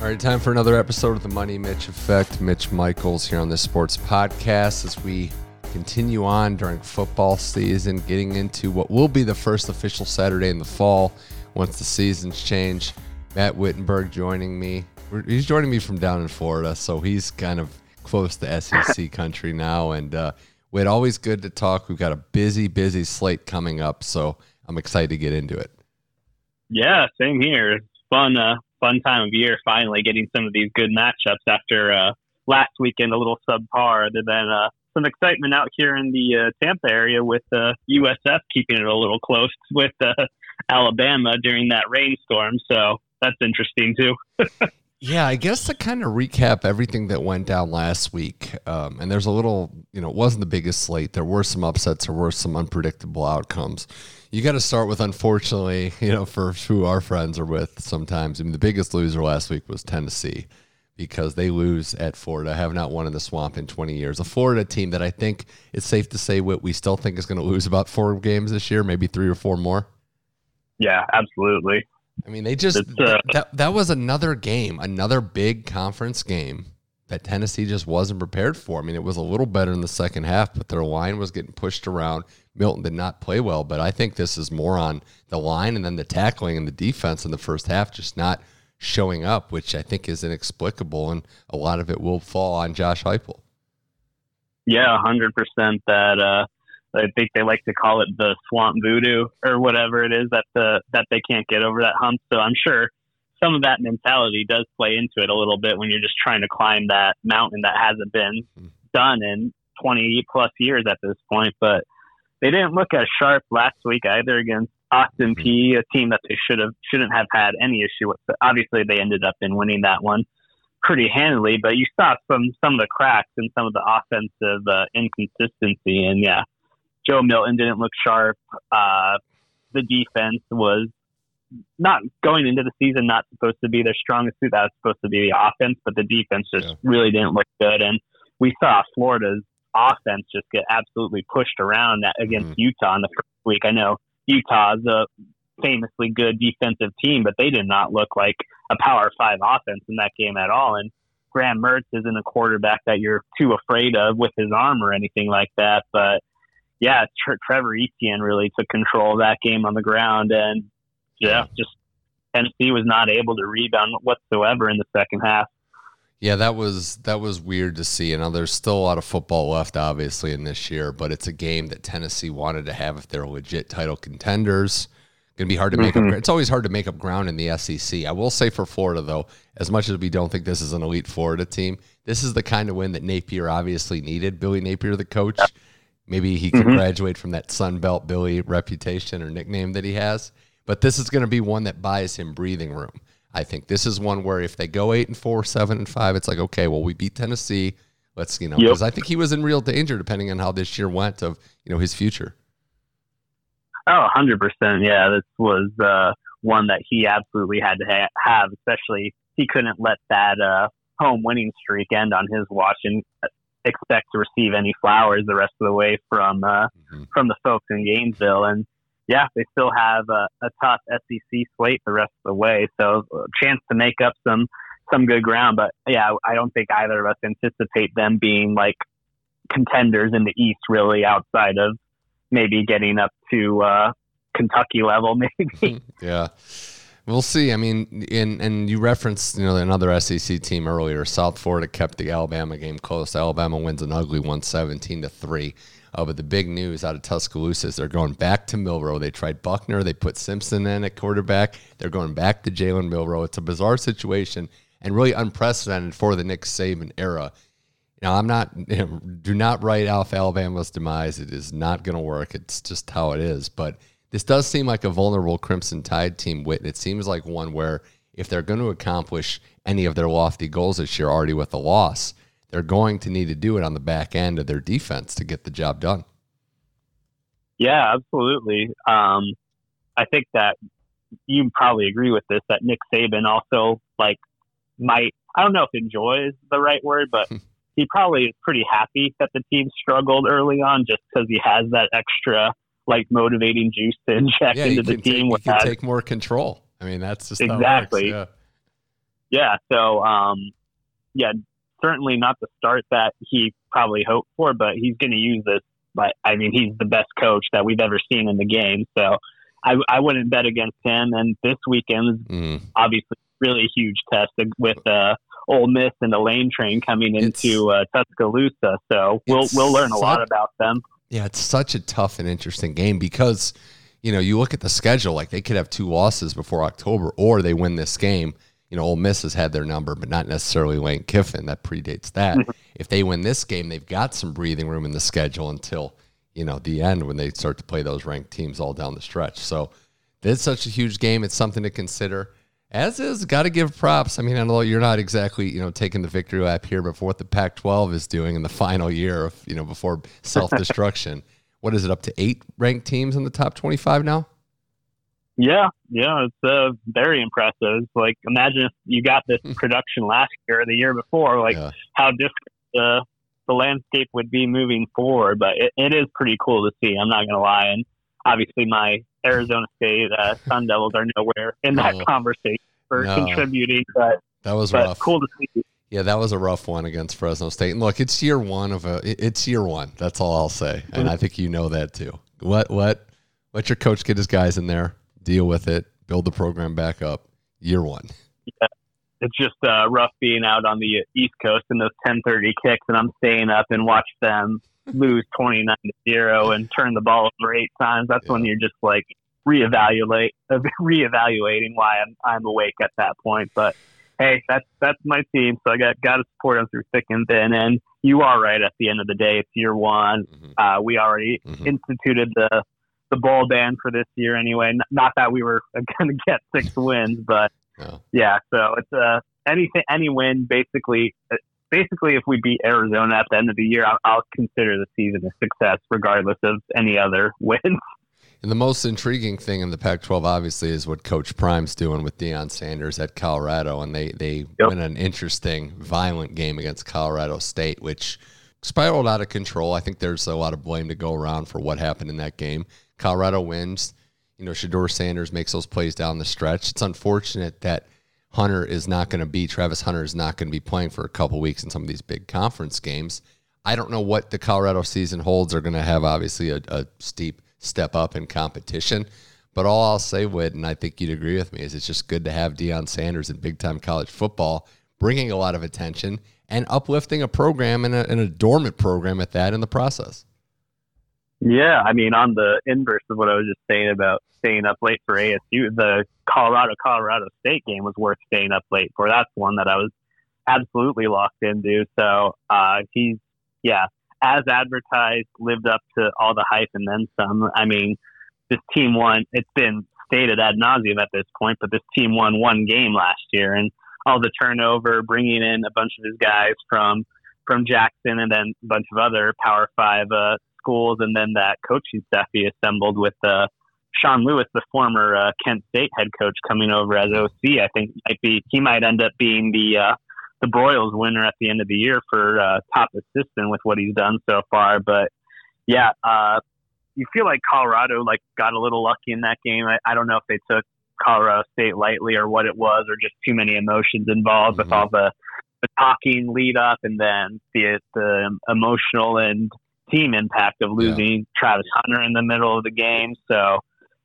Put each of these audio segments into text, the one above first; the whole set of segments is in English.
All right, time for another episode of the Money Mitch Effect. Mitch Michaels here on the Sports Podcast as we continue on during football season, getting into what will be the first official Saturday in the fall once the seasons change. Matt Wittenberg joining me. He's joining me from down in Florida, so he's kind of close to SEC country now. And uh, Whit, always good to talk. We've got a busy, busy slate coming up, so I'm excited to get into it. Yeah, same here. It's fun. Uh, fun time of year finally getting some of these good matchups after uh, last weekend a little subpar. Other than uh, some excitement out here in the uh, Tampa area with uh, USF keeping it a little close with uh, Alabama during that rainstorm. So that's interesting too. Yeah, I guess to kind of recap everything that went down last week, um, and there's a little, you know, it wasn't the biggest slate. There were some upsets, there were some unpredictable outcomes. You got to start with, unfortunately, you know, for who our friends are with sometimes. I mean, the biggest loser last week was Tennessee because they lose at Florida, have not won in the swamp in 20 years. A Florida team that I think it's safe to say what we still think is going to lose about four games this year, maybe three or four more. Yeah, absolutely. I mean, they just uh, that that was another game, another big conference game that Tennessee just wasn't prepared for. I mean, it was a little better in the second half, but their line was getting pushed around. Milton did not play well, but I think this is more on the line and then the tackling and the defense in the first half just not showing up, which I think is inexplicable, and a lot of it will fall on Josh Heupel. Yeah, hundred percent. That uh, I think they like to call it the swamp voodoo or whatever it is that the that they can't get over that hump. So I'm sure some of that mentality does play into it a little bit when you're just trying to climb that mountain that hasn't been hmm. done in 20 plus years at this point. But they didn't look as sharp last week either against Austin Peay, a team that they should have shouldn't have had any issue with. But Obviously, they ended up in winning that one pretty handily, but you saw some some of the cracks and some of the offensive uh, inconsistency. And yeah, Joe Milton didn't look sharp. Uh, the defense was not going into the season not supposed to be their strongest suit. That was supposed to be the offense, but the defense just yeah. really didn't look good. And we saw Florida's offense just get absolutely pushed around against mm-hmm. Utah in the first week. I know Utah's a famously good defensive team, but they did not look like a Power Five offense in that game at all. And Graham Mertz isn't a quarterback that you're too afraid of with his arm or anything like that. But yeah, Trevor Etienne really took control of that game on the ground, and yeah, just Tennessee was not able to rebound whatsoever in the second half. Yeah, that was that was weird to see. And there's still a lot of football left, obviously, in this year. But it's a game that Tennessee wanted to have if they're legit title contenders. Going to be hard to make mm-hmm. up. It's always hard to make up ground in the SEC. I will say for Florida, though, as much as we don't think this is an elite Florida team, this is the kind of win that Napier obviously needed. Billy Napier, the coach, Maybe he can mm-hmm. graduate from that Sun Belt Billy reputation or nickname that he has. But this is going to be one that buys him breathing room. I think this is one where if they go eight and four, seven and five, it's like okay, well we beat Tennessee. Let's you know because yep. I think he was in real danger depending on how this year went of you know his future. Oh, 100 percent. Yeah, this was uh, one that he absolutely had to ha- have. Especially he couldn't let that uh, home winning streak end on his watch, and expect to receive any flowers the rest of the way from uh, mm-hmm. from the folks in Gainesville. And yeah, they still have a, a tough SEC slate the rest of the way, so a chance to make up some some good ground. But yeah, I don't think either of us anticipate them being like contenders in the East, really, outside of maybe getting up to uh, Kentucky level, maybe. yeah. We'll see. I mean, in, and you referenced you know another SEC team earlier. South Florida kept the Alabama game close. Alabama wins an ugly one, 17 to three. Uh, but the big news out of Tuscaloosa is they're going back to Milroe. They tried Buchner. They put Simpson in at quarterback. They're going back to Jalen Milroe. It's a bizarre situation and really unprecedented for the Nick Saban era. Now, I'm not, you know, do not write off Alabama's demise. It is not going to work. It's just how it is. But this does seem like a vulnerable Crimson Tide team, Whit. It seems like one where if they're going to accomplish any of their lofty goals this year already with a loss, they're going to need to do it on the back end of their defense to get the job done. Yeah, absolutely. Um, I think that you probably agree with this that Nick Saban also like might I don't know if enjoy is the right word, but he probably is pretty happy that the team struggled early on just because he has that extra like motivating juice to inject yeah, into the team. Take, can take more control. I mean, that's just exactly. Yeah. yeah, so um, yeah, certainly not the start that he probably hoped for, but he's going to use this. But I mean, he's the best coach that we've ever seen in the game, so I, I wouldn't bet against him. And this weekend is mm. obviously really huge test with uh, Ole Miss and the Lane Train coming into uh, Tuscaloosa. So we'll we'll learn a lot about them. Yeah, it's such a tough and interesting game because you know you look at the schedule like they could have two losses before October, or they win this game. You know, Ole Miss has had their number, but not necessarily Lane Kiffin. That predates that. Mm-hmm. if they win this game, they've got some breathing room in the schedule until you know the end when they start to play those ranked teams all down the stretch. So it's such a huge game. It's something to consider. As is, got to give props. I mean, I know you're not exactly, you know, taking the victory lap here, but for what the Pac-12 is doing in the final year of, you know, before self-destruction, what is it up to eight ranked teams in the top 25 now? Yeah, yeah, it's uh, very impressive. Like imagine if you got this production last year or the year before, like yeah. how different uh, the landscape would be moving forward. But it, it is pretty cool to see. I'm not gonna lie, and obviously my Arizona State uh, Sun Devils are nowhere in that no. conversation for no. contributing. But that was but rough. Cool to see. Yeah, that was a rough one against Fresno State. And look, it's year one of a. It's year one. That's all I'll say, and I think you know that too. What what let your coach get his guys in there, deal with it, build the program back up. Year one. Yeah, it's just uh, rough being out on the East Coast in those ten thirty kicks, and I'm staying up and watch them lose 29 to 0 and turn the ball over eight times, that's yeah. when you're just like reevaluate reevaluating why I'm I'm awake at that point. But hey, that's that's my team, so I got got to support them through thick and thin. And you are right. At the end of the day, it's year one. Mm-hmm. Uh, we already mm-hmm. instituted the the ball ban for this year anyway. Not that we were going to get six wins, but yeah. yeah. So it's uh, anything any win basically basically, if we beat Arizona at the end of the year, I'll, I'll consider the season a success, regardless of any other wins. And the most intriguing thing in the Pac-12, obviously, is what Coach Prime's doing with Deion Sanders at Colorado, and they they yep. win an interesting, violent game against Colorado State, which spiraled out of control. I think there's a lot of blame to go around for what happened in that game. Colorado wins. You know, Shedeur Sanders makes those plays down the stretch. It's unfortunate that Hunter is not going to be Travis Hunter is not going to be playing for a couple weeks in some of these big conference games. I don't know what the Colorado season holds. They're going to have obviously a, a steep step up in competition. But all I'll say, Whit, and I think you'd agree with me, is it's just good to have Deion Sanders in big time college football, bringing a lot of attention and uplifting a program and a, and a dormant program at that in the process. Yeah, I mean, on the inverse of what I was just saying about staying up late for ASU, the Colorado Colorado State game was worth staying up late for. That's one that I was absolutely locked into. So uh, he's yeah, as advertised, lived up to all the hype and then some. I mean, this team won. It's been stated ad nauseum at this point, but this team won one game last year, and all the turnover, bringing in a bunch of his guys from from Jackson and then a bunch of other Power Five uh, schools, and then that coaching staff he assembled with uh, Sean Lewis, the former uh, Kent State head coach, coming over as OC. I think might be he might end up being the uh, the Broyles winner at the end of the year for uh, top assistant with what he's done so far. But yeah, uh, you feel like Colorado like got a little lucky in that game. I, I don't know if they took Colorado State lightly or what it was, or just too many emotions involved mm-hmm. with all the the talking lead up and then the the emotional and team impact of losing yeah. Travis Hunter in the middle of the game. So,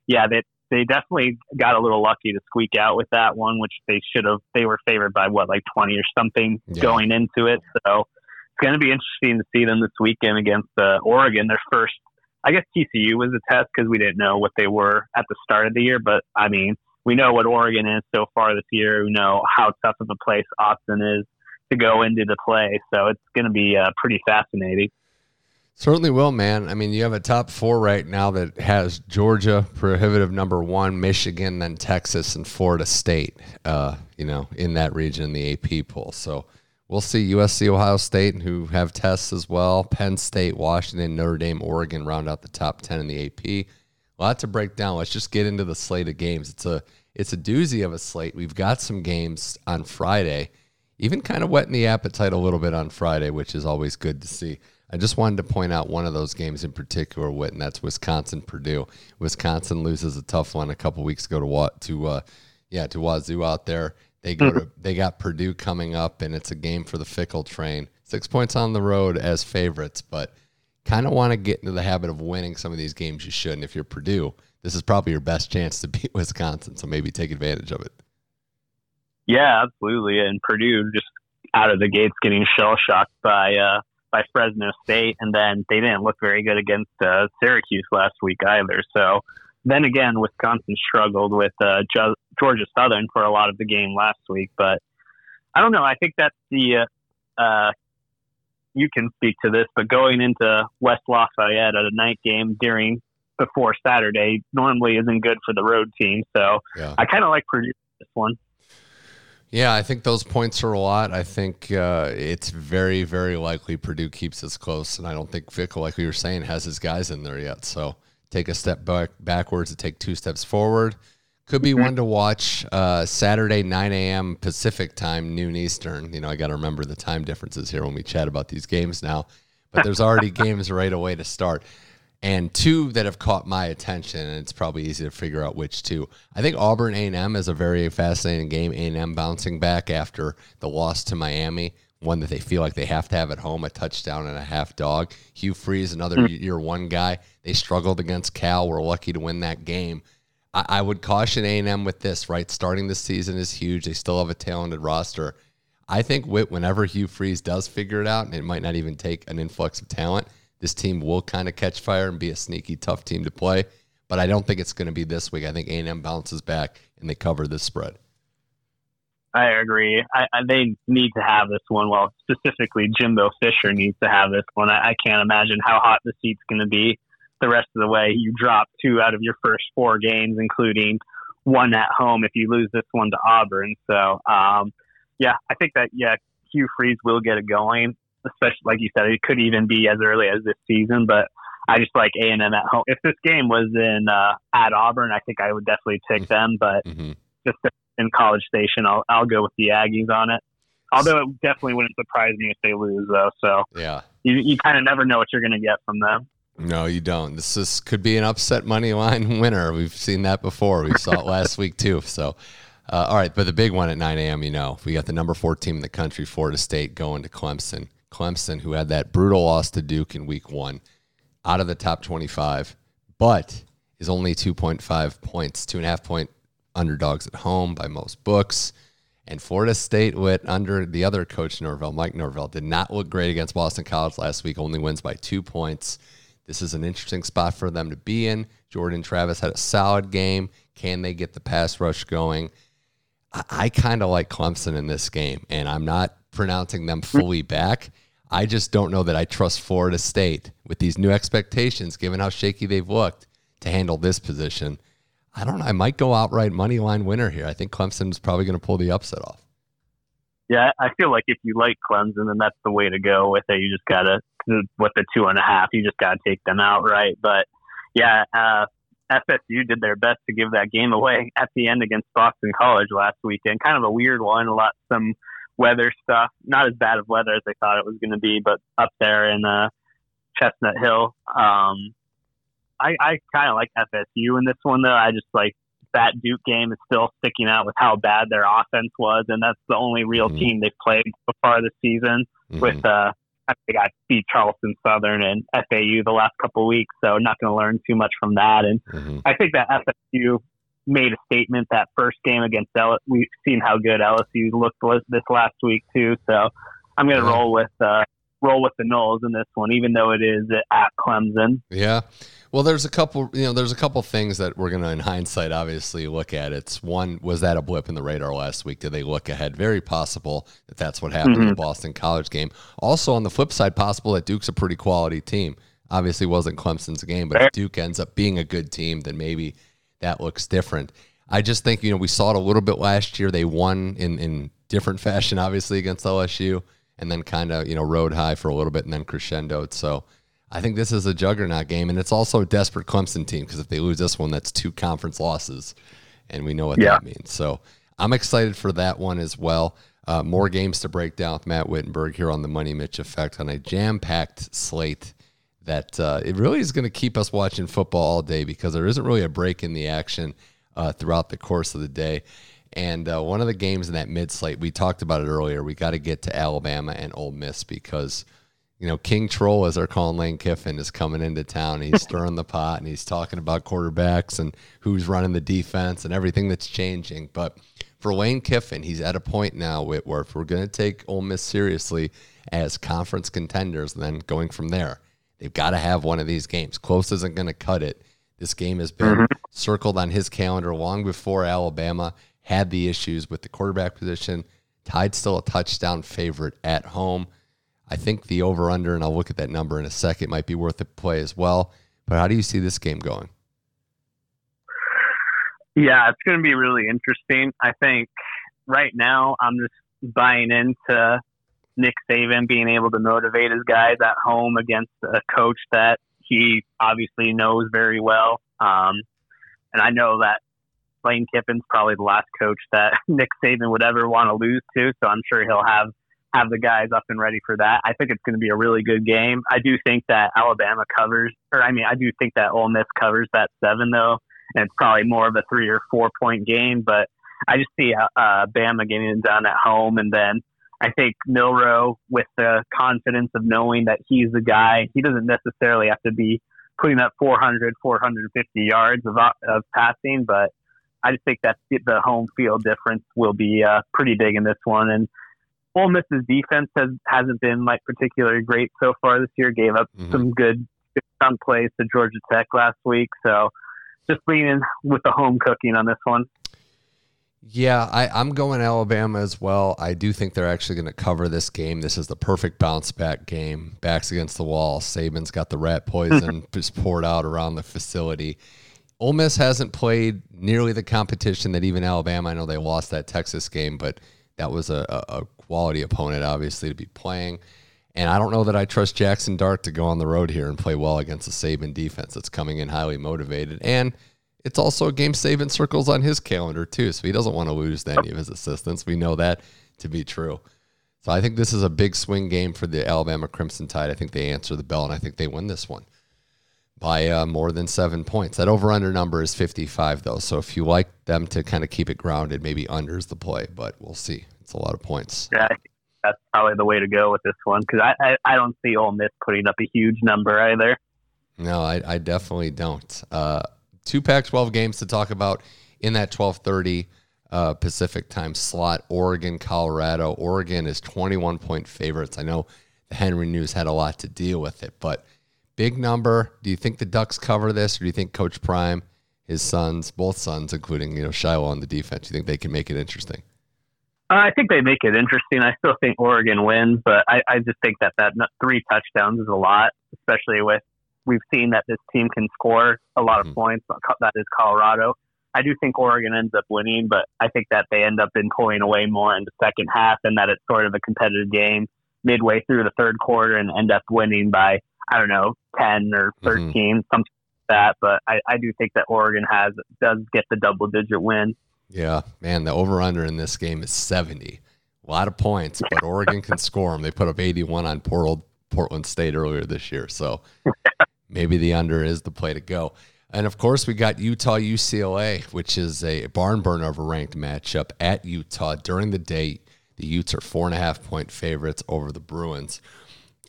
yeah, they they definitely got a little lucky to squeak out with that one, which they should have. They were favored by what, like twenty or something yeah. going into it. So it's going to be interesting to see them this weekend against uh, Oregon. Their first, I guess TCU was a test because we didn't know what they were at the start of the year. But I mean, we know what Oregon is so far this year. We know how tough of a place Autzen is to go into the play. So it's going to be uh, pretty fascinating. Certainly will, man. I mean, you have a top four right now that has Georgia, prohibitive number one, Michigan, then Texas and Florida State. Uh, you know, in that region in the AP poll. So we'll see USC, Ohio State, who have tests as well. Penn State, Washington, Notre Dame, Oregon round out the top ten in the AP. A lot to break down. Let's just get into the slate of games. It's a it's a doozy of a slate. We've got some games on Friday, even kind of whetting the appetite a little bit on Friday, which is always good to see. I just wanted to point out one of those games in particular, Whit, and that's Wisconsin Purdue. Wisconsin loses a tough one a couple weeks ago to what to uh, yeah to Wazoo out there. They go to they got Purdue coming up, and it's a game for the Fickell train. Six points on the road as favorites, but kind of want to get into the habit of winning some of these games you shouldn't. if you're Purdue, this is probably your best chance to beat Wisconsin, so maybe take advantage of it. Yeah, absolutely. And Purdue just out of the gates getting shell shocked by uh, by Fresno State, and then they didn't look very good against uh, Syracuse last week either. So then again, Wisconsin struggled with uh, Georgia Southern for a lot of the game last week, but I don't know. I think that's the uh, uh, you can speak to this, but going into West Lafayette at a night game during before Saturday normally isn't good for the road team. So yeah. I kind of like Purdue this one. Yeah, I think those points are a lot. I think uh, it's very, very likely Purdue keeps this close, and I don't think Fickell, like we were saying, has his guys in there yet. So take a step back backwards to take two steps forward. Could be one to watch uh, Saturday, 9 a.m. Pacific time, noon Eastern. You know, I got to remember the time differences here when we chat about these games now. But there's already games right away to start. And two that have caught my attention, and it's probably easy to figure out which two. I think Auburn A&M is a very fascinating game. A&M bouncing back after the loss to Miami, one that they feel like they have to have at home, a touchdown and a half dog. Hugh Freeze, another mm-hmm. year one guy. They struggled against Cal. We're lucky to win that game. I, I would caution A&M with this, right? Starting the season is huge. They still have a talented roster. I think whenever Hugh Freeze does figure it out, and it might not even take an influx of talent, this team will kind of catch fire and be a sneaky, tough team to play. But I don't think it's going to be this week. I think A&M bounces back and they cover this spread. I agree. I, I, they need to have this one. Well, specifically, Jimbo Fisher needs to have this one. I, I can't imagine how hot the seat's going to be the rest of the way. You drop two out of your first four games, including one at home if you lose this one to Auburn. So, um, yeah, I think that, yeah, Hugh Freeze will get it going, especially, like you said, it could even be as early as this season, but I just like A&M at home. If this game was in uh, at Auburn, I think I would definitely take mm-hmm. them, but mm-hmm. just in College Station, I'll, I'll go with the Aggies on it. Although it definitely wouldn't surprise me if they lose, though. So yeah, you, you kind of never know what you're going to get from them. No, you don't. This is could be an upset money line winner. We've seen that before. We saw it last week too. So, uh, all right, but the big one at 9 a.m. You know, we got the number four team in the country, Florida State, going to Clemson. Clemson, who had that brutal loss to Duke in Week One, out of the top 25, but is only 2.5 points, two and a half point underdogs at home by most books. And Florida State, with under the other coach Norvell, Mike Norvell, did not look great against Boston College last week. Only wins by two points. This is an interesting spot for them to be in. Jordan Travis had a solid game. Can they get the pass rush going? I, I kind of like Clemson in this game, and I'm not pronouncing them fully back. I just don't know that I trust Florida State with these new expectations, given how shaky they've looked, to handle this position. I don't know. I might go outright money line winner here. I think Clemson's probably going to pull the upset off. Yeah, I feel like if you like Clemson, then that's the way to go with it. You just gotta with the two and a half, you just gotta take them out, right? But yeah, uh, FSU did their best to give that game away at the end against Boston College last weekend. Kind of a weird one. A lot some weather stuff. Not as bad of weather as I thought it was going to be, but up there in uh, Chestnut Hill. Um, I, I kind of like FSU in this one though. I just like that Duke game is still sticking out with how bad their offense was, and that's the only real mm-hmm. team they've played so far this season. Mm-hmm. With uh, they got beat Charleston Southern and FAU the last couple of weeks, so not going to learn too much from that. And mm-hmm. I think that FSU made a statement that first game against L. We've seen how good LSU looked this last week too, so I'm going to roll with uh, roll with the Noles in this one, even though it is at Clemson. Yeah. Well, there's a couple, you know, there's a couple things that we're going to, in hindsight, obviously look at. It's one, was that a blip in the radar last week? Did they look ahead? Very possible that that's what happened mm-hmm. in the Boston College game. Also, on the flip side, possible that Duke's a pretty quality team. Obviously, wasn't Clemson's game, but if Duke ends up being a good team, then maybe that looks different. I just think, you know, we saw it a little bit last year. They won in, in different fashion, obviously, against LSU and then kind of you know rode high for a little bit and then crescendoed. So I think this is a juggernaut game, and it's also a desperate Clemson team because if they lose this one, that's two conference losses, and we know what yeah. that means. So I'm excited for that one as well. Uh, more games to break down with Matt Wittenberg here on the Money Mitch Effect on a jam-packed slate that uh, it really is going to keep us watching football all day because there isn't really a break in the action uh, throughout the course of the day. And uh, one of the games in that mid slate, we talked about it earlier. We got to get to Alabama and Ole Miss because, you know, King Troll, as they're calling Lane Kiffin, is coming into town. He's stirring the pot and he's talking about quarterbacks and who's running the defense and everything that's changing. But for Lane Kiffin, he's at a point now where if we're going to take Ole Miss seriously as conference contenders, then going from there, they've got to have one of these games. Close isn't going to cut it. This game has been mm-hmm. circled on his calendar long before Alabama had the issues with the quarterback position. Tide still a touchdown favorite at home. I think the over under, and I'll look at that number in a second, might be worth a play as well. But how do you see this game going? Yeah, it's going to be really interesting. I think right now I'm just buying into Nick Saban being able to motivate his guys at home against a coach that he obviously knows very well. Um, and I know that Lane Kiffin's probably the last coach that Nick Saban would ever want to lose to. So I'm sure he'll have have the guys up and ready for that. I think it's going to be a really good game. I do think that Alabama covers, or I mean, I do think that Ole Miss covers that seven though, and it's probably more of a three or four point game. But I just see uh, Bama getting it done at home, and then I think Milroe, with the confidence of knowing that he's the guy, he doesn't necessarily have to be putting up 400, 450 yards of, of passing, but I just think that the home field difference will be uh, pretty big in this one. And Ole Miss's defense has hasn't been like particularly great so far this year. Gave up mm-hmm. some good some plays to Georgia Tech last week, so just leaning with the home cooking on this one. Yeah, I, I'm going Alabama as well. I do think they're actually going to cover this game. This is the perfect bounce back game. Backs against the wall. Saban's got the rat poison just poured out around the facility. Ole Miss hasn't played nearly the competition that even Alabama. I know they lost that Texas game, but that was a, a quality opponent, obviously, to be playing. And I don't know that I trust Jaxson Dart to go on the road here and play well against the Saban defense that's coming in highly motivated. And it's also a game saving circles on his calendar, too. So he doesn't want to lose any of his assistants. We know that to be true. So I think this is a big swing game for the Alabama Crimson Tide. I think they answer the bell, and I think they win this one by uh, more than seven points. That over under number is 55, though. So if you like them to kind of keep it grounded, maybe unders the play, but we'll see. It's a lot of points. Yeah, that's probably the way to go with this one because I, I, I, don't see Ole Miss putting up a huge number either. No, I, I definitely don't. Uh, two Pac 12 games to talk about in that 1230 uh, Pacific time slot Oregon, Colorado. Oregon is 21 point favorites. I know the Henry News had a lot to deal with it, but Big number. Do you think the Ducks cover this, or do you think Coach Prime, his sons, both sons, including you know Shilo on the defense, do you think they can make it interesting? I think they make it interesting. I still think Oregon wins, but I, I just think that that three touchdowns is a lot, especially with we've seen that this team can score a lot of mm-hmm. points. That is Colorado. I do think Oregon ends up winning, but I think that they end up in pulling away more in the second half, and that it's sort of a competitive game midway through the third quarter and end up winning by I don't know, 10 or mm-hmm. 13, mm-hmm. something like that. But I, I do think that Oregon has does get the double digit win. Yeah, man, the over under in this game is 70. A lot of points, but Oregon can score them. They put up 81 on Portland, Portland State earlier this year. So maybe the under is the play to go. And of course, we got Utah UCLA, which is a barn burner of a ranked matchup at Utah. During the day, the Utes are four and a half point favorites over the Bruins.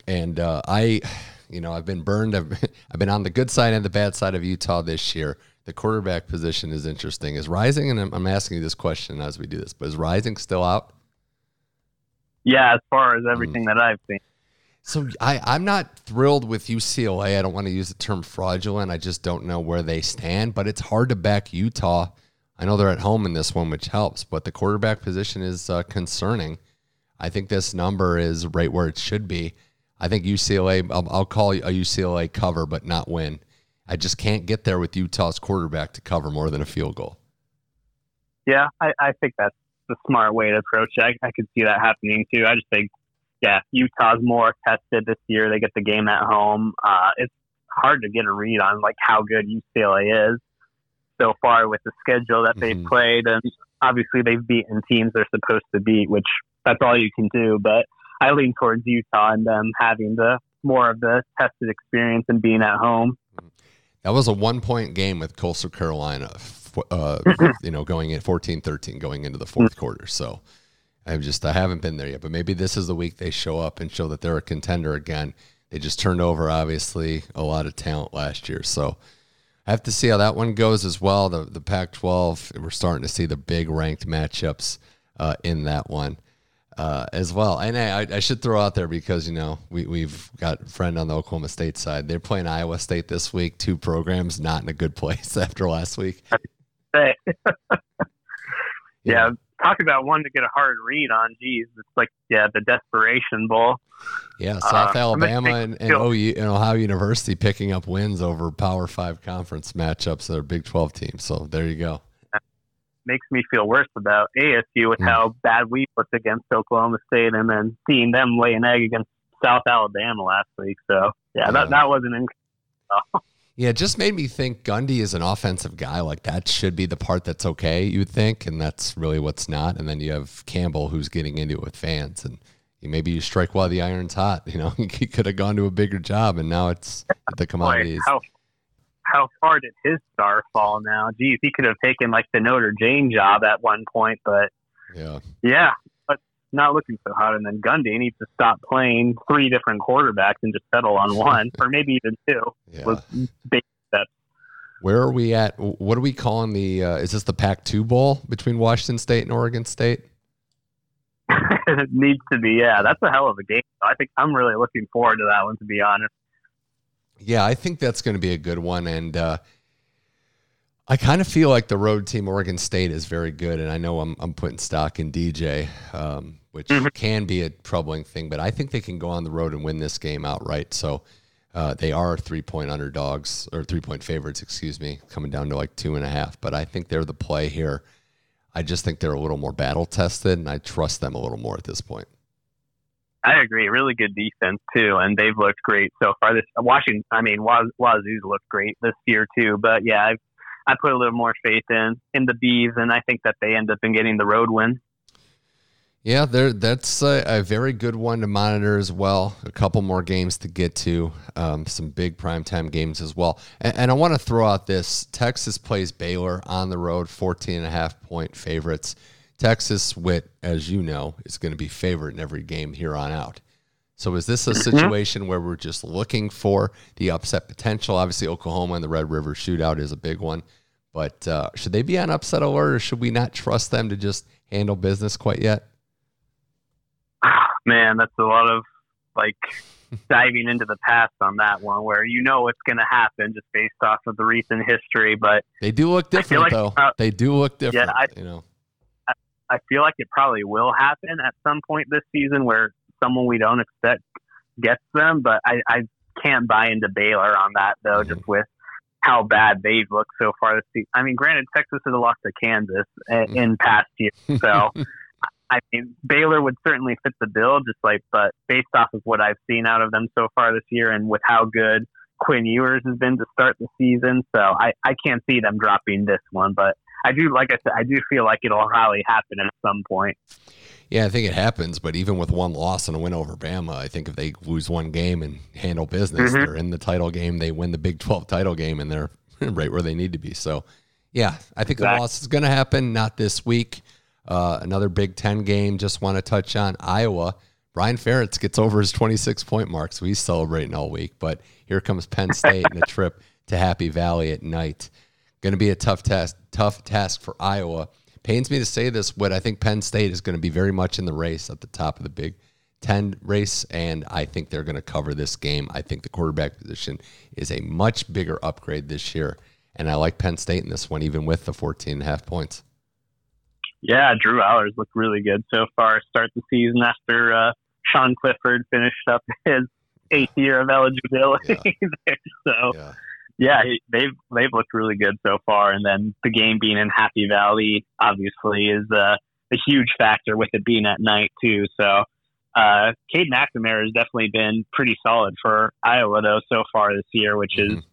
And uh, I you know, I've been burned. I've, I've been on the good side and the bad side of Utah this year. The quarterback position is interesting. Is Rising, and I'm, I'm asking you this question as we do this, but is Rising still out? Yeah, as far as everything mm. that I've seen. So I, I'm not thrilled with UCLA. I don't want to use the term fraudulent. I just don't know where they stand, but it's hard to back Utah. I know they're at home in this one, which helps, but the quarterback position is uh, concerning. I think this number is right where it should be. I think UCLA, I'll, I'll call a UCLA cover, but not win. I just can't get there with Utah's quarterback to cover more than a field goal. Yeah, I, I think that's the smart way to approach it. I, I could see that happening too. I just think, yeah, Utah's more tested this year. They get the game at home. Uh, it's hard to get a read on like how good UCLA is so far with the schedule that they've mm-hmm. played, and obviously they've beaten teams they're supposed to beat, which that's all you can do. But I lean towards Utah and them having the more of the tested experience and being at home. That was a one point game with Coastal Carolina. uh, you know, going at 14-13 going into the fourth quarter. So I've just I haven't been there yet, but maybe this is the week they show up and show that they're a contender again. They just turned over obviously a lot of talent last year, so I have to see how that one goes as well. The the Pac-12, we're starting to see the big ranked matchups uh, in that one uh, as well. And I, I, should throw out there because you know we we've got a friend on the Oklahoma State side. They're playing Iowa State this week. Two programs not in a good place after last week. yeah. Yeah, talk about one to get a hard read on. Geez, it's like yeah, the desperation bowl. Yeah, South uh, Alabama and, and, OU, and Ohio University picking up wins over Power Five conference matchups that are Big Twelve teams. So there you go makes me feel worse about ASU with mm. how bad we looked against Oklahoma State, and then seeing them lay an egg against South Alabama last week. So yeah, that that wasn't in. Yeah, it just made me think Gundy is an offensive guy. Like that should be the part that's okay, you would think, and that's really what's not. And then you have Campbell who's getting into it with fans, and maybe you strike while the iron's hot. You know, he could have gone to a bigger job, and now it's the commodities. How how far did his star fall now? Geez, he could have taken like the Notre Dame job at one point, but yeah, yeah, not looking so hot. And then Gundy needs to stop playing three different quarterbacks and just settle on one, or maybe even two. Yeah. With big steps. Where are we at? What are we calling the? Uh, is this the Pac-2 Bowl between Washington State and Oregon State? it needs to be. Yeah, that's a hell of a game. I think I'm really looking forward to that one. To be honest. Yeah, I think that's going to be a good one. And uh, I kind of feel like the road team, Oregon State, is very good. And I know I'm, I'm putting stock in DJ, um, which mm-hmm. can be a troubling thing, but I think they can go on the road and win this game outright. So uh, they are three point underdogs or three point favorites, excuse me, coming down to like two and a half. But I think they're the play here. I just think they're a little more battle tested, and I trust them a little more at this point. I agree. Really good defense too, and they've looked great so far. This Washington, I mean, Waz, Wazoo's looked great this year too. But yeah, I've I put a little more faith in in the bees, and I think that they end up in getting the road win. Yeah, there. That's a, a, very good one to monitor as well. A couple more games to get to, um, some big primetime games as well. And, and I want to throw out this: Texas plays Baylor on the road, 14 and a half point favorites. Texas, Whit, as you know, is going to be favorite in every game here on out. So is this a mm-hmm. situation where we're just looking for the upset potential? Obviously, Oklahoma and the Red River Shootout is a big one, but uh, should they be on upset alert, or should we not trust them to just handle business quite yet? Man, that's a lot of like diving into the past on that one, where you know what's going to happen just based off of the recent history. But they do look different, like, though. Uh, they do look different. Yeah, I, you know. I feel like it probably will happen at some point this season where someone we don't expect gets them. But I, I can't buy into Baylor on that though, mm-hmm. just with how bad they've looked so far this season. I mean, granted, Texas has lost to Kansas mm-hmm. in past years, so. I mean, Baylor would certainly fit the bill, just like, but based off of what I've seen out of them so far this year and with how good Quinn Ewers has been to start the season, so I, I can't see them dropping this one. But I do, like I said, I do feel like it'll probably happen at some point. Yeah, I think it happens, but even with one loss and a win over Bama, I think if they lose one game and handle business, mm-hmm. they're in the title game. They win the Big 12 title game, and they're right where they need to be. So, yeah, I think exactly. the loss is going to happen. Not this week. Uh, another Big Ten game. Just want to touch on Iowa. Brian Ferentz gets over his 26 point mark, so he's celebrating all week. But here comes Penn State and a trip to Happy Valley at night. Going to be a tough task, tough task for Iowa. Pains me to say this, but I think Penn State is going to be very much in the race at the top of the Big Ten race, and I think they're going to cover this game. I think the quarterback position is a much bigger upgrade this year, and I like Penn State in this one, even with the 14 and a half points. Yeah, Drew Allar's looked really good so far. Start the season after uh, Sean Clifford finished up his eighth year of eligibility. Yeah. so yeah yeah, they've they've looked really good so far. And then the game being in Happy Valley obviously is a, a huge factor with it being at night too. So uh, Cade McNamara has definitely been pretty solid for Iowa though so far this year, which mm-hmm. is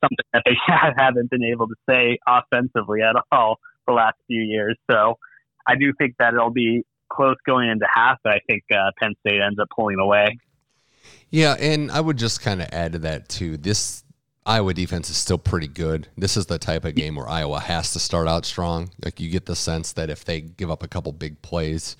something that they haven't been able to say offensively at all the last few years. So I do think that it'll be close going into half, but I think uh, Penn State ends up pulling away. Yeah, and I would just kind of add to that too. This Iowa defense is still pretty good. This is the type of game where Iowa has to start out strong. Like you get the sense that if they give up a couple big plays,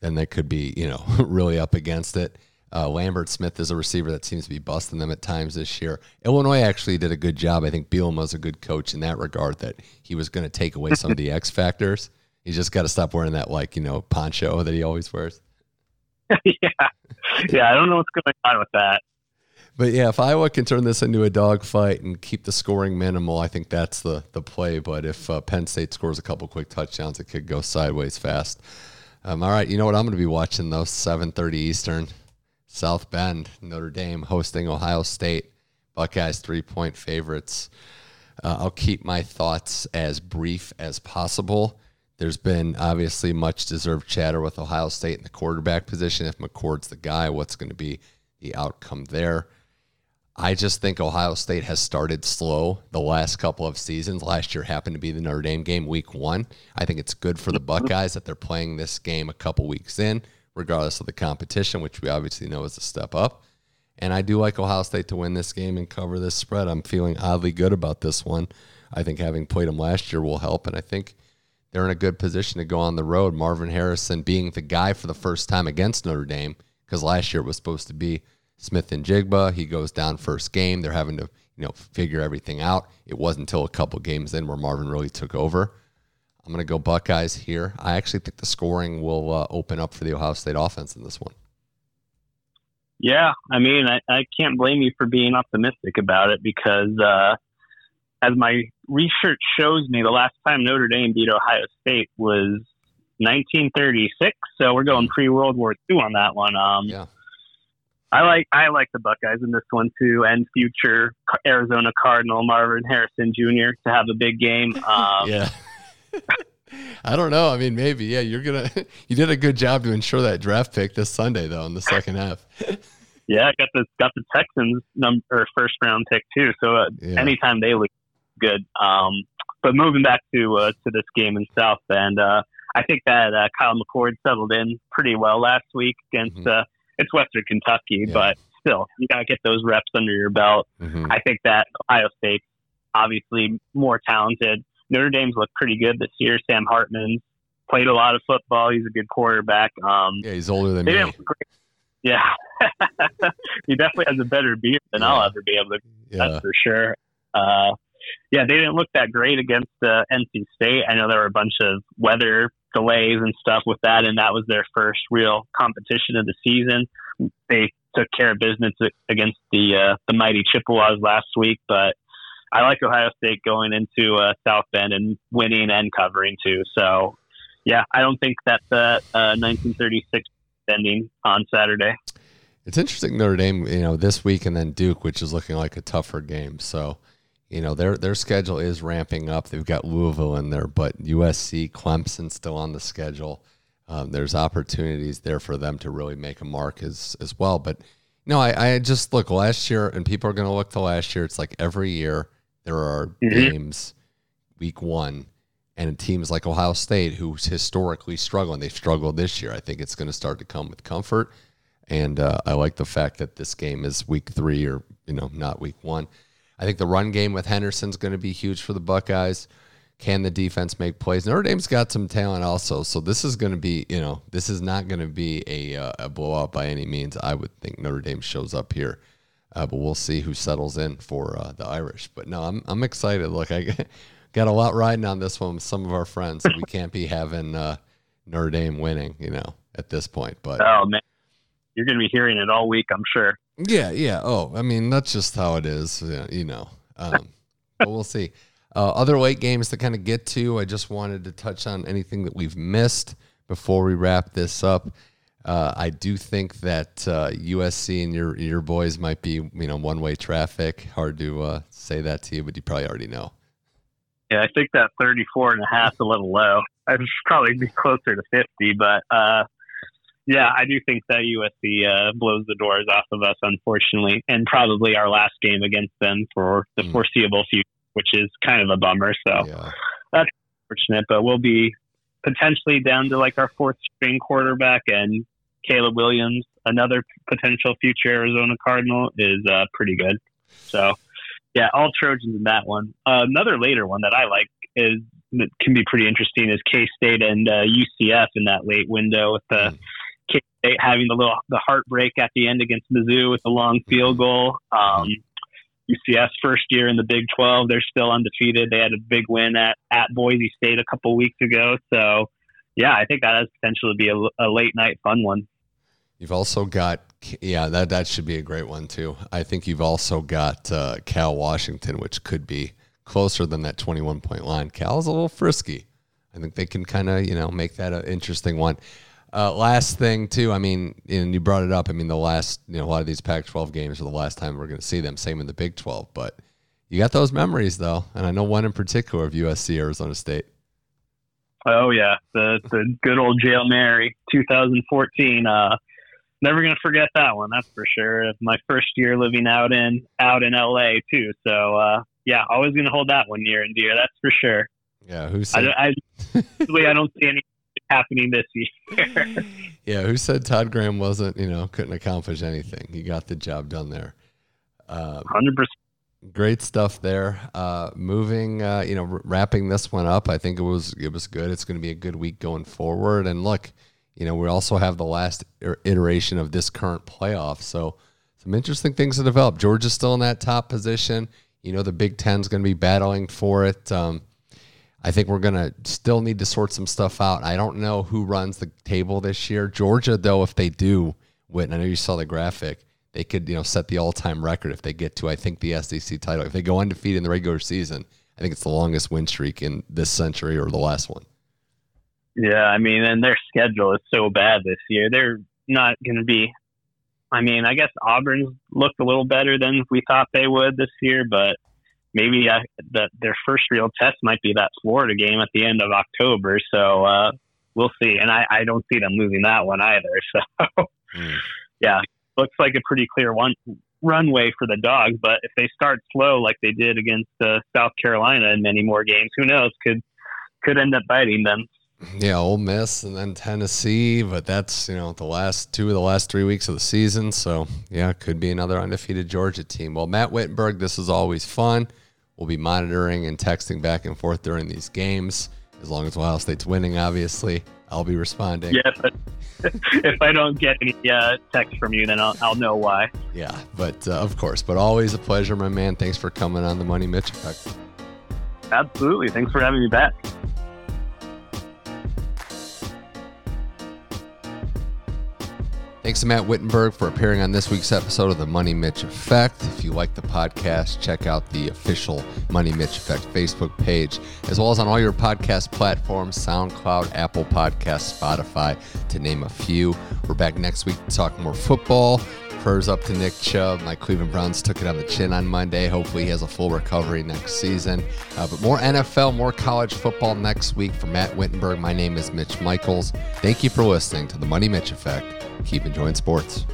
then they could be, you know, really up against it. Uh, Lambert Smith is a receiver that seems to be busting them at times this year. Illinois actually did a good job. I think Bielema was a good coach in that regard that he was going to take away some of the X factors. He's just got to stop wearing that like you know poncho that he always wears. yeah, yeah. I don't know what's going on with that. But yeah, if Iowa can turn this into a dogfight and keep the scoring minimal, I think that's the the play. But if uh, Penn State scores a couple quick touchdowns, it could go sideways fast. Um, all right, you know what I'm going to be watching though? 7:30 Eastern, South Bend, Notre Dame hosting Ohio State. Buckeyes three point favorites. Uh, I'll keep my thoughts as brief as possible. There's been obviously much deserved chatter with Ohio State in the quarterback position. If McCord's the guy, what's going to be the outcome there? I just think Ohio State has started slow the last couple of seasons. Last year happened to be the Notre Dame game, week one. I think it's good for the Buckeyes that they're playing this game a couple weeks in, regardless of the competition, which we obviously know is a step up. And I do like Ohio State to win this game and cover this spread. I'm feeling oddly good about this one. I think having played them last year will help. And I think they're in a good position to go on the road. Marvin Harrison being the guy for the first time against Notre Dame, because last year it was supposed to be Smith-Njigba. He goes down first game. They're having to, you know, figure everything out. It wasn't until a couple games in where Marvin really took over. I'm going to go Buckeyes here. I actually think the scoring will uh, open up for the Ohio State offense in this one. Yeah, I mean, I, I can't blame you for being optimistic about it because, uh, as my research shows me, the last time Notre Dame beat Ohio State was 1936. So we're going pre World War II on that one. Um, Yeah. I like I like the Buckeyes in this one too, and future Arizona Cardinal Marvin Harrison Jr. to have a big game. Um, Yeah. I don't know. I mean, maybe. Yeah, you're gonna. You did a good job to ensure that draft pick this Sunday, though, in the second half. yeah, got the got the Texans number first round pick too. So uh, Yeah. anytime they look good. Um, but moving back to uh, to this game in South Bend, uh, I think that uh, Kyle McCord settled in pretty well last week against Mhm. It's Western Kentucky, Yeah. but still you got to get those reps under your belt. Mhm. I think that Ohio State's obviously more talented. Notre Dame's looked pretty good this year. Sam Hartman played a lot of football. He's a good quarterback. Um, Yeah, he's older than me. didn't look great. Yeah, he definitely has a better beard than I'll ever be able to. Yeah. That's for sure. Uh, yeah, they didn't look that great against uh, NC State. I know there were a bunch of weather delays and stuff with that, and that was their first real competition of the season. They took care of business against the uh, the mighty Chippewas last week, but I like Ohio State going into uh, South Bend and winning and covering too. So, yeah, I don't think that the uh, 1936 ending on Saturday. It's interesting Notre Dame, you know, this week and then Duke, which is looking like a tougher game. So, you know, their their schedule is ramping up. They've got Louisville in there, but USC, Clemson still on the schedule. Um, there's opportunities there for them to really make a mark as as well. But no, I, I just look last year, and people are going to look to last year. It's like every year there are Mhm. games, week one, and teams like Ohio State, who's historically struggling, they've struggled this year. I think it's going to start to come with comfort. And uh, I like the fact that this game is week three or, you know, not week one. I think the run game with Henderson's going to be huge for the Buckeyes. Can the defense make plays? Notre Dame's got some talent also. So this is going to be, you know, this is not going to be a, uh, a blowout by any means. I would think Notre Dame shows up here. Uh, but we'll see who settles in for uh, the Irish. But no, I'm, I'm excited. Look, I got a lot riding on this one with some of our friends. we can't be having uh, Notre Dame winning, you know, at this point. But Oh man, you're going to be hearing it all week, I'm sure. Yeah, yeah. Oh, I mean, that's just how it is, you know. Um, but we'll see. Uh, other late games to kind of get to. I just wanted to touch on anything that we've missed before we wrap this up. Uh, I do think that uh, USC and your your boys might be, you know, one way traffic. Hard to uh, say that to you, but you probably already know. Yeah, I think that 34 and a half is a little low. I should probably be closer to 50, but uh, yeah, I do think that USC uh, blows the doors off of us, unfortunately, and probably our last game against them for the Mm. foreseeable future, which is kind of a bummer. So Yeah. fortunate, but we'll be potentially down to like our fourth string quarterback and Caleb Williams, another potential future Arizona Cardinal, is uh, pretty good. So, Yeah, all Trojans in that one. Uh, another later one that I like is that can be pretty interesting is K State and uh, UCF in that late window with the mm. State having the little the heartbreak at the end against Mizzou with the long field goal. Um, UCF's first year in the Big 12, they're still undefeated. They had a big win at at Boise State a couple weeks ago. So, yeah, I think that has potential to be a, a late night fun one. You've also got yeah that that should be a great one too. I think you've also got uh, Cal Washington, which could be closer than that 21 point line. Cal's a little frisky. I think they can kind of, you know, make that an interesting one. Uh, last thing too, I mean, and you brought it up. I mean, the last, you know, a lot of these Pac-12 games are the last time we're going to see them. Same in the Big 12, but you got those memories though, and I know one in particular of USC Arizona State. Oh yeah, the the good old Jael Mary 2014. Uh, never gonna forget that one. That's for sure. My first year living out in out in LA too. So uh, yeah, always going to hold that one near and dear. That's for sure. Yeah, who's? I, I, I don't see any happening this year. yeah, who said Todd Graham wasn't? You know, couldn't accomplish anything. He got the job done there. Uh, Hundred uh, percent. Great stuff there. Uh, moving, uh, you know, wrapping this one up. I think it was it was good. It's going to be a good week going forward. And look, you know, we also have the last iteration of this current playoff. So some interesting things to develop. Georgia's still in that top position. You know, the Big Ten's going to be battling for it. Um, I think we're going to still need to sort some stuff out. I don't know who runs the table this year. Georgia, though, if they do, Whit, I know you saw the graphic, they could, you know, set the all-time record if they get to, I think, the SEC title. If they go undefeated in the regular season, I think it's the longest win streak in this century or the last one. Yeah, I mean, and their schedule is so bad this year. They're not going to be I mean, I guess Auburn's looked a little better than we thought they would this year, but maybe uh, the, their first real test might be that Florida game at the end of October. So uh, we'll see. And I, I don't see them losing that one either. So, mm. yeah, looks like a pretty clear one runway for the dogs. But if they start slow like they did against uh, South Carolina in many more games, who knows? Could could end up biting them. Yeah, Ole Miss and then Tennessee, but that's you know the last two of the last three weeks of the season. So yeah, could be another undefeated Georgia team. Well, Matt Wittenberg, this is always fun. We'll be monitoring and texting back and forth during these games. As long as Ohio State's winning, obviously, I'll be responding. Yeah, but if I don't get any uh, text from you, then I'll, I'll know why. Yeah, but uh, of course. But always a pleasure, my man. Thanks for coming on the Money Mitch Effect. Absolutely. Thanks for having me back. Thanks to Matt Wittenberg for appearing on this week's episode of the Money Mitch Effect. If you like the podcast, check out the official Money Mitch Effect Facebook page, as well as on all your podcast platforms SoundCloud, Apple Podcasts, Spotify, to name a few. We're back next week to talk more football. Prayers up to Nick Chubb. My Cleveland Browns took it on the chin on Monday. Hopefully, he has a full recovery next season. Uh, but more NFL, more college football next week. For Matt Wittenberg, my name is Mitch Michaels. Thank you for listening to the Money Mitch Effect keep enjoying sports.